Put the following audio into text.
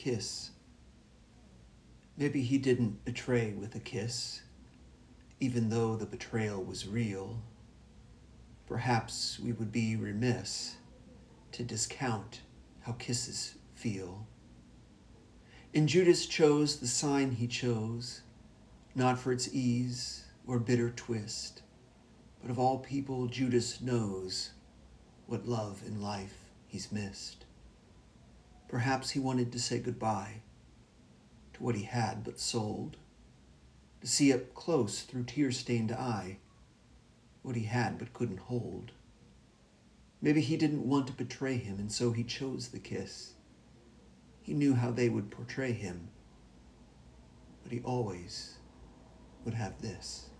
kiss. Maybe he didn't betray with a kiss, even though the betrayal was real. Perhaps we would be remiss to discount how kisses feel. And Judas chose the sign he chose, not for its ease or bitter twist, but of all people, Judas knows what love in life he's missed. Perhaps he wanted to say goodbye to what he had but sold, to see up close through tear stained eye what he had but couldn't hold. Maybe he didn't want to betray him, and so he chose the kiss. He knew how they would portray him, but he always would have this.